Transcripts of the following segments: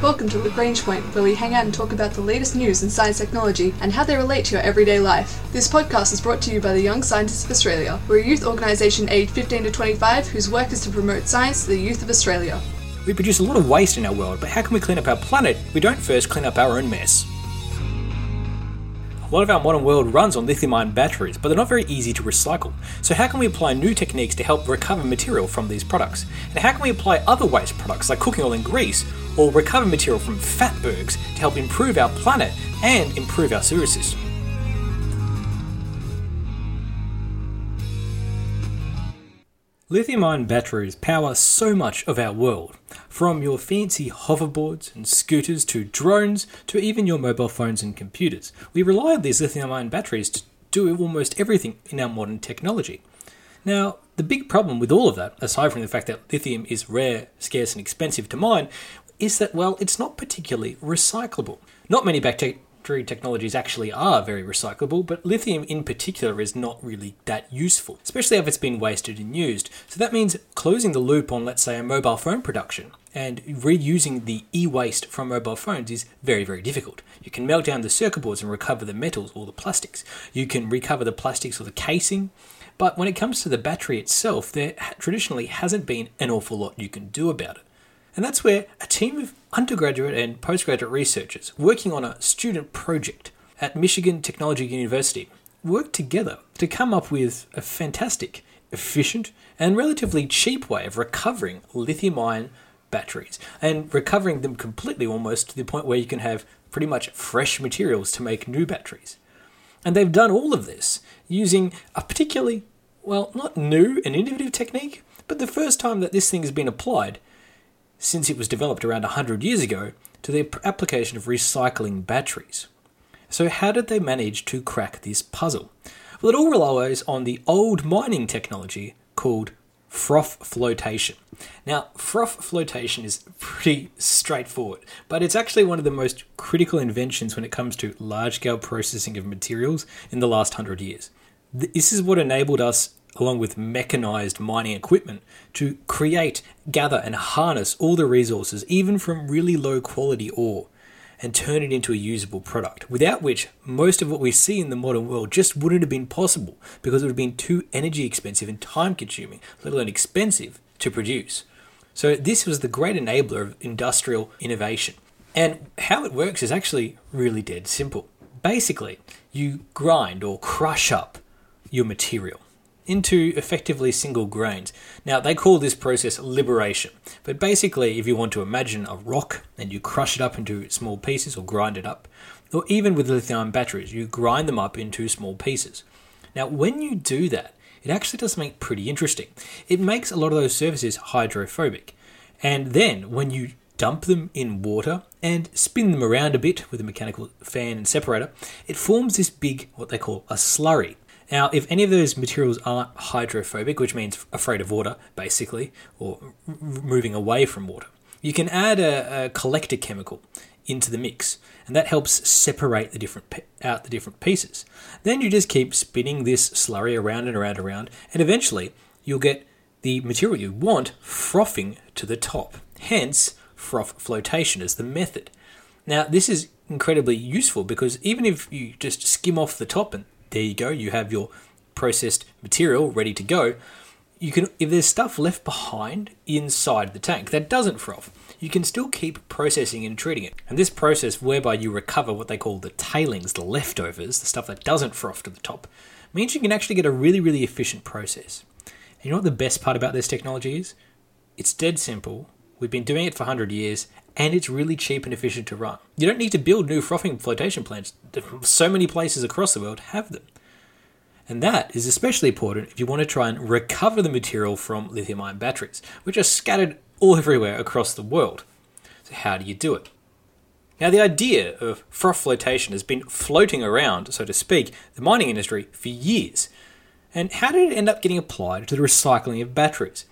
Welcome to Lagrange Point, where we hang out and talk about the latest news in science technology and how they relate to your everyday life. This podcast is brought to you by the Young Scientists of Australia. We're a youth organisation aged 15 to 25 whose work is to promote science to the youth of Australia. We produce a lot of waste in our world, but how can we clean up our planet if we don't first clean up our own mess? A lot of our modern world runs on lithium ion batteries, but they're not very easy to recycle. So, how can we apply new techniques to help recover material from these products? And how can we apply other waste products like cooking oil and grease, or recover material from fatbergs to help improve our planet and improve our sewer system? Lithium ion batteries power so much of our world, from your fancy hoverboards and scooters to drones to even your mobile phones and computers. We rely on these lithium ion batteries to do almost everything in our modern technology. Now, the big problem with all of that, aside from the fact that lithium is rare, scarce, and expensive to mine, is that, well, it's not particularly recyclable. Not many battery technologies actually are very recyclable, but lithium in particular is not really that useful, especially if it's been wasted and used. So that means closing the loop on, let's say, a mobile phone production and reusing the e waste from mobile phones is very, very difficult. You can melt down the circuit boards and recover the metals or the plastics. You can recover the plastics or the casing. But when it comes to the battery itself, there traditionally hasn't been an awful lot you can do about it. And that's where a team of undergraduate and postgraduate researchers working on a student project at Michigan Technology University worked together to come up with a fantastic, efficient, and relatively cheap way of recovering lithium ion batteries and recovering them completely almost to the point where you can have pretty much fresh materials to make new batteries. And they've done all of this using a particularly, well, not new and innovative technique, but the first time that this thing has been applied since it was developed around 100 years ago, to the application of recycling batteries. So, how did they manage to crack this puzzle? Well, it all relies on the old mining technology called froth flotation. Now, froth flotation is pretty straightforward, but it's actually one of the most critical inventions when it comes to large scale processing of materials in the last hundred years. This is what enabled us along with mechanized mining equipment, to create, gather, and harness all the resources, even from really low quality ore, and turn it into a usable product, without which most of what we see in the modern world just wouldn't have been possible because it would have been too energy expensive and time consuming, let alone expensive, to produce. So, this was the great enabler of industrial innovation. And how it works is actually really dead simple. Basically, you grind or crush up your material into effectively single grains. Now, they call this process liberation, but basically, if you want to imagine a rock and you crush it up into small pieces or grind it up, or even with lithium batteries, you grind them up into small pieces. Now, when you do that, it actually does make pretty interesting. It makes a lot of those surfaces hydrophobic. And then when you dump them in water and spin them around a bit with a mechanical fan and separator, it forms this big, what they call a slurry. Now, if any of those materials aren't hydrophobic, which means afraid of water, basically, or moving away from water, you can add a, a collector chemical into the mix, and that helps separate the different out the different pieces. Then you just keep spinning this slurry around and around and around, and eventually you'll get the material you want frothing to the top. Hence, froth flotation is the method. Now, this is incredibly useful because even if you just skim off the top and there you go, you have your processed material ready to go. You can, if there's stuff left behind inside the tank that doesn't froth, you can still keep processing and treating it. And this process, whereby you recover what they call the tailings, the leftovers, the stuff that doesn't froth to the top, means you can actually get a really, really efficient process. And you know what the best part about this technology is? It's dead simple. We've been doing it for 100 years, and it's really cheap and efficient to run. You don't need to build new frothing flotation plants. So many places across the world have them. And that is especially important if you want to try and recover the material from lithium ion batteries, which are scattered all everywhere across the world. So, how do you do it? Now, the idea of froth flotation has been floating around, so to speak, the mining industry for years. And how did it end up getting applied to the recycling of batteries?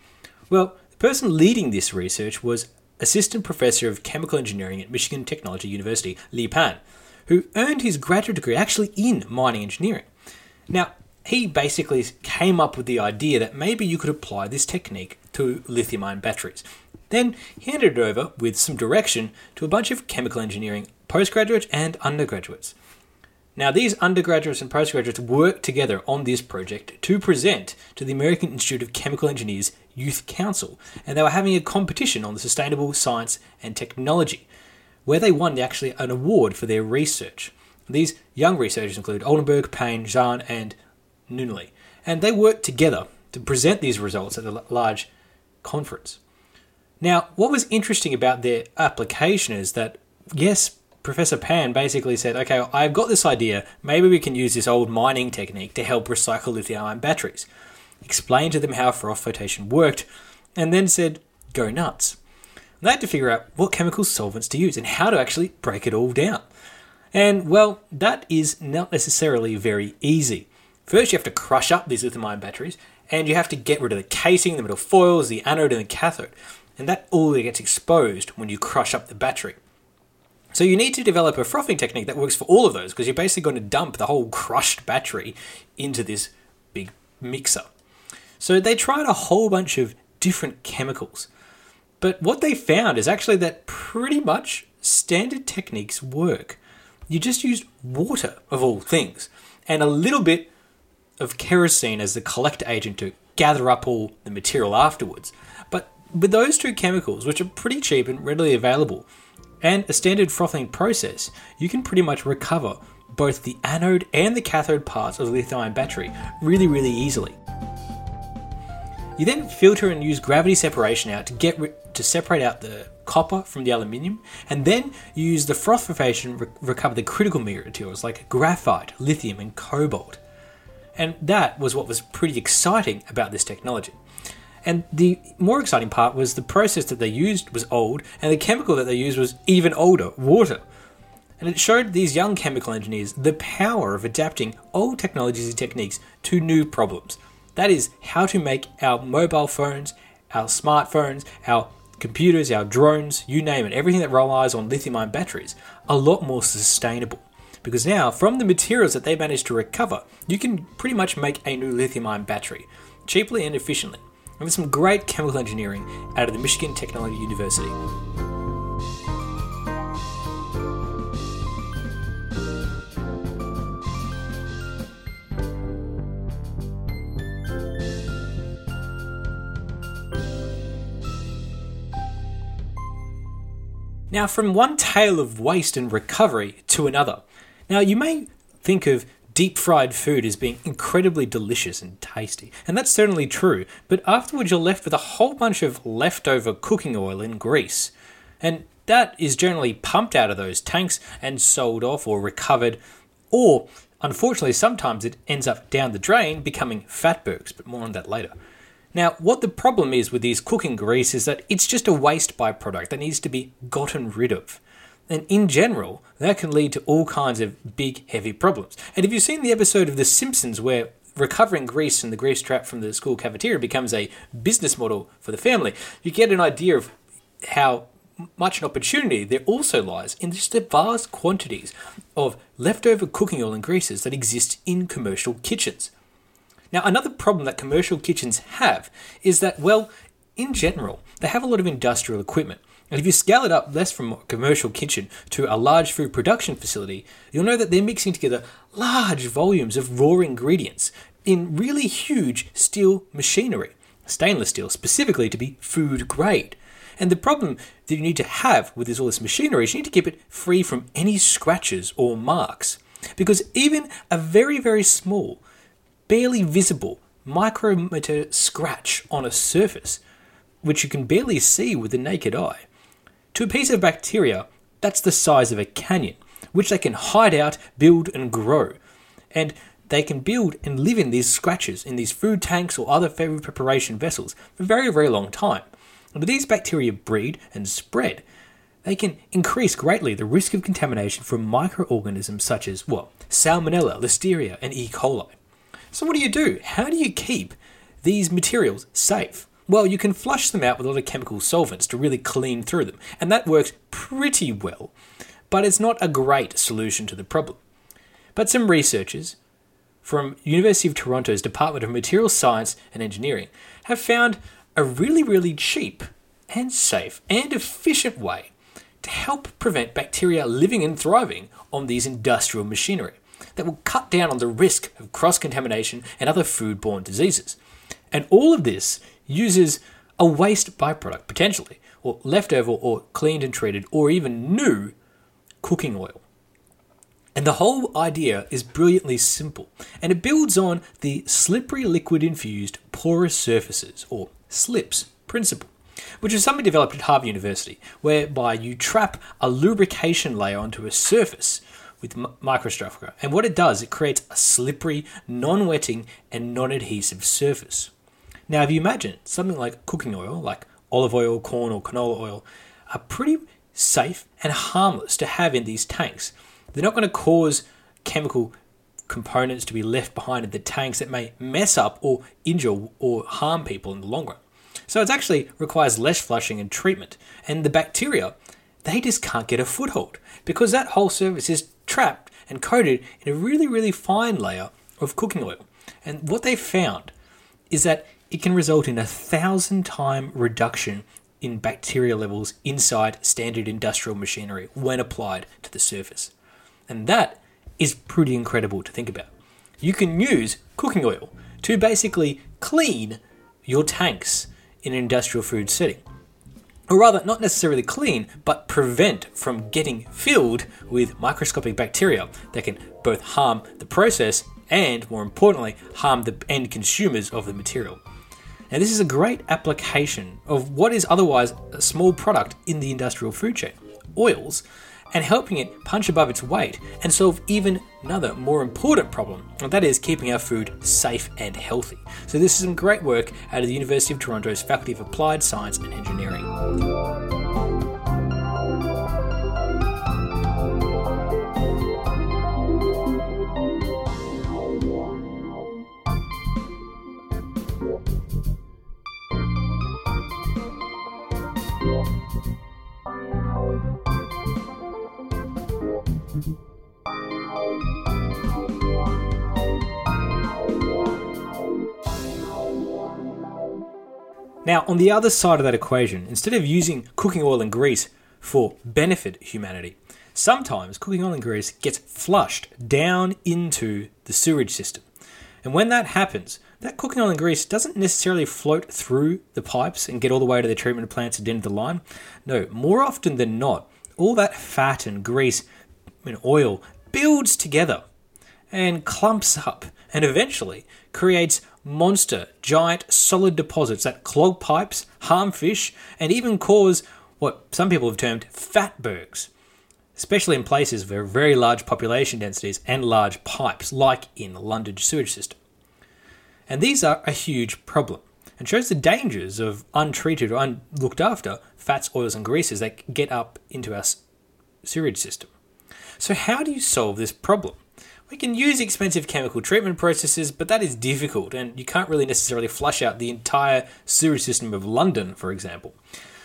Well, the person leading this research was assistant professor of chemical engineering at Michigan Technology University, Lei Pan, who earned his graduate degree actually in mining engineering. Now, he basically came up with the idea that maybe you could apply this technique to lithium ion batteries. then he handed it over with some direction to a bunch of chemical engineering postgraduates and undergraduates. Now, these undergraduates and postgraduates worked together on this project to present to the American Institute of Chemical Engineers Youth Council, and they were having a competition on the sustainable science and technology, where they won actually an award for their research. These young researchers include Oldenburg, Payne, Zhan, and Nunnally, and they worked together to present these results at a large conference. Now, what was interesting about their application is that, yes, Professor Pan basically said, okay, I've got this idea, maybe we can use this old mining technique to help recycle lithium ion batteries. Explained to them how froth flotation worked, and then said, go nuts. they had to figure out what chemical solvents to use and how to actually break it all down. And well, that is not necessarily very easy. First, you have to crush up these lithium ion batteries, and you have to get rid of the casing, the metal foils, the anode, and the cathode. And that all gets exposed when you crush up the battery. So you need to develop a frothing technique that works for all of those because you're basically going to dump the whole crushed battery into this big mixer. So they tried a whole bunch of different chemicals. But what they found is actually that pretty much standard techniques work. You just use water, of all things, and a little bit of kerosene as the collector agent to gather up all the material afterwards. But with those two chemicals, which are pretty cheap and readily available, and a standard frothing process, you can pretty much recover both the anode and the cathode parts of the lithium ion battery really, really easily. You then filter and use gravity separation out to get ri- to separate out the copper from the aluminium, and then you use the frothing to re- recover the critical materials like graphite, lithium, and cobalt. And that was what was pretty exciting about this technology. And the more exciting part was the process that they used was old, and the chemical that they used was even older water. And it showed these young chemical engineers the power of adapting old technologies and techniques to new problems. That is, how to make our mobile phones, our smartphones, our computers, our drones, you name it, everything that relies on lithium ion batteries, a lot more sustainable. Because now, from the materials that they managed to recover, you can pretty much make a new lithium ion battery cheaply and efficiently. And there's some great chemical engineering out of the Michigan Technology University. Now, from one tale of waste and recovery to another, now, you may think of deep fried food as being incredibly delicious and tasty, and that's certainly true, but afterwards you're left with a whole bunch of leftover cooking oil and grease. And that is generally pumped out of those tanks and sold off or recovered, or unfortunately, sometimes it ends up down the drain becoming fatbergs, but more on that later. Now, what the problem is with these cooking grease is that it's just a waste byproduct that needs to be gotten rid of. And in general, that can lead to all kinds of big, heavy problems. And if you've seen the episode of The Simpsons where recovering grease and the grease trap from the school cafeteria becomes a business model for the family, you get an idea of how much an opportunity there also lies in just the vast quantities of leftover cooking oil and greases that exist in commercial kitchens. Now, another problem that commercial kitchens have is that, well, in general, they have a lot of industrial equipment. And if you scale it up less from a commercial kitchen to a large food production facility, you'll know that they're mixing together large volumes of raw ingredients in really huge steel machinery, stainless steel specifically to be food grade. And the problem that you need to have with this, all this machinery is you need to keep it free from any scratches or marks. Because even a very, very small, barely visible micrometer scratch on a surface, which you can barely see with the naked eye, to a piece of bacteria that's the size of a canyon, which they can hide out, build, and grow. And they can build and live in these scratches in these food tanks or other food preparation vessels for a very, very long time. And when these bacteria breed and spread, they can increase greatly the risk of contamination from microorganisms such as, well, Salmonella, Listeria, and E. coli. So, what do you do? How do you keep these materials safe? Well, you can flush them out with a lot of chemical solvents to really clean through them, and that works pretty well, but it's not a great solution to the problem. But some researchers from University of Toronto's Department of Materials Science and Engineering have found a really, really cheap and safe and efficient way to help prevent bacteria living and thriving on these industrial machinery that will cut down on the risk of cross contamination and other foodborne diseases. And all of this uses a waste byproduct, potentially, or leftover or cleaned and treated, or even new cooking oil. And the whole idea is brilliantly simple, and it builds on the slippery liquid infused porous surfaces, or SLIPS, principle, which is something developed at Harvard University, whereby you trap a lubrication layer onto a surface with microstructure. And what it does, it creates a slippery, non wetting, and non adhesive surface. Now, if you imagine something like cooking oil, like olive oil, corn, or canola oil, are pretty safe and harmless to have in these tanks. They're not going to cause chemical components to be left behind in the tanks that may mess up or injure or harm people in the long run. So it actually requires less flushing and treatment. And the bacteria, they just can't get a foothold because that whole surface is trapped and coated in a really, really fine layer of cooking oil. And what they found is that it can result in a thousand time reduction in bacteria levels inside standard industrial machinery when applied to the surface. And that is pretty incredible to think about. You can use cooking oil to basically clean your tanks in an industrial food setting. Or rather, not necessarily clean, but prevent from getting filled with microscopic bacteria that can both harm the process and, more importantly, harm the end consumers of the material. Now, this is a great application of what is otherwise a small product in the industrial food chain oils and helping it punch above its weight and solve even another more important problem, and that is keeping our food safe and healthy. So, this is some great work out of the University of Toronto's Faculty of Applied Science and Engineering. Now, on the other side of that equation, instead of using cooking oil and grease for benefit humanity, sometimes cooking oil and grease gets flushed down into the sewage system. And when that happens, that cooking oil and grease doesn't necessarily float through the pipes and get all the way to the treatment plants at the end of the line. No, more often than not, all that fat and grease and oil builds together and clumps up and eventually creates monster, giant, solid deposits that clog pipes, harm fish, and even cause what some people have termed fatbergs, especially in places where very large population densities and large pipes, like in London's sewage system. And these are a huge problem and shows the dangers of untreated or unlooked after fats, oils, and greases that get up into our sewage system. So, how do you solve this problem? We can use expensive chemical treatment processes, but that is difficult, and you can't really necessarily flush out the entire sewage system of London, for example.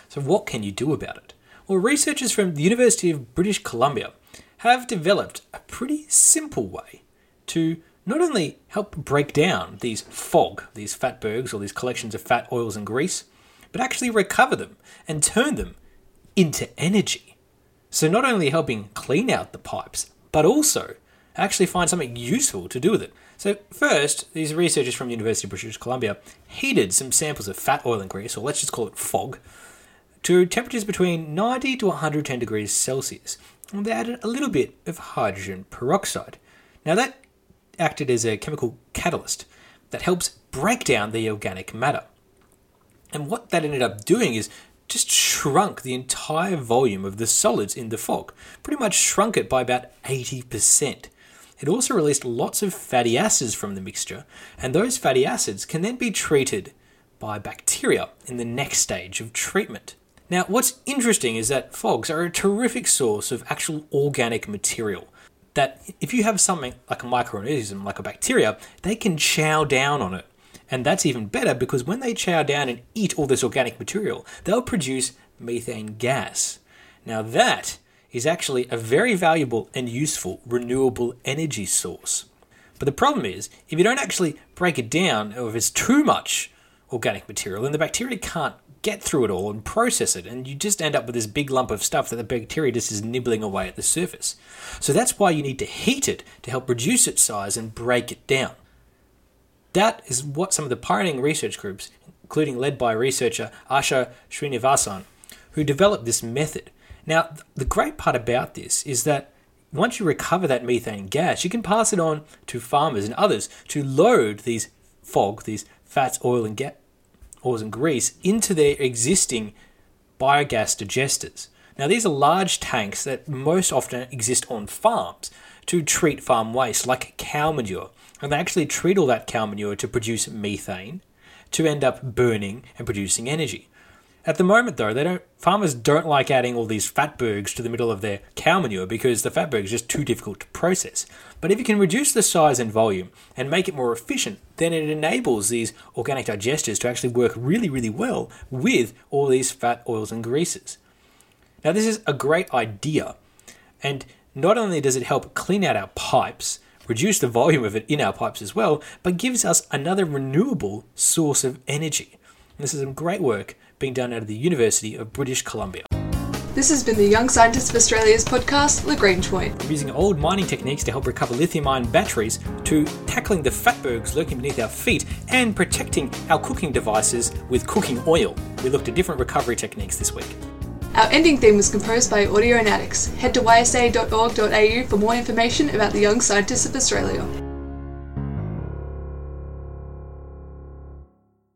So, what can you do about it? Well, researchers from the University of British Columbia have developed a pretty simple way to not only help break down these fog, these fatbergs, or these collections of fat, oils, and grease, but actually recover them and turn them into energy. So, not only helping clean out the pipes, but also actually find something useful to do with it. So, first, these researchers from the University of British Columbia heated some samples of fat, oil, and grease, or let's just call it fog, to temperatures between 90 to 110 degrees Celsius. And they added a little bit of hydrogen peroxide. Now, that acted as a chemical catalyst that helps break down the organic matter. And what that ended up doing is just shrunk the entire volume of the solids in the fog, pretty much shrunk it by about 80%. It also released lots of fatty acids from the mixture, and those fatty acids can then be treated by bacteria in the next stage of treatment. Now, what's interesting is that fogs are a terrific source of actual organic material. That if you have something like a microorganism, like a bacteria, they can chow down on it. And that's even better because when they chow down and eat all this organic material, they'll produce methane gas. Now, that is actually a very valuable and useful renewable energy source. But the problem is, if you don't actually break it down, or if it's too much organic material, then the bacteria can't get through it all and process it, and you just end up with this big lump of stuff that the bacteria just is nibbling away at the surface. So that's why you need to heat it to help reduce its size and break it down. That is what some of the pioneering research groups, including led by researcher Asha Srinivasan, who developed this method. Now, the great part about this is that once you recover that methane gas, you can pass it on to farmers and others to load these fog, these fats, oil, and oils and grease into their existing biogas digesters. Now, these are large tanks that most often exist on farms to treat farm waste, like cow manure. And they actually treat all that cow manure to produce methane to end up burning and producing energy. At the moment, though, they don't. Farmers don't like adding all these fatbergs to the middle of their cow manure because the fatberg is just too difficult to process. But if you can reduce the size and volume and make it more efficient, then it enables these organic digesters to actually work really, really well with all these fat, oils, and greases. Now, this is a great idea, and not only does it help clean out our pipes, reduce the volume of it in our pipes as well, but gives us another renewable source of energy. This is some great work being done out of the University of British Columbia. This has been the Young Scientists of Australia's podcast, Lagrange Point. From using old mining techniques to help recover lithium ion batteries, to tackling the fatbergs lurking beneath our feet, and protecting our cooking devices with cooking oil. We looked at different recovery techniques this week. Our ending theme was composed by Audionautics. Head to ysa.org.au for more information about the Young Scientists of Australia.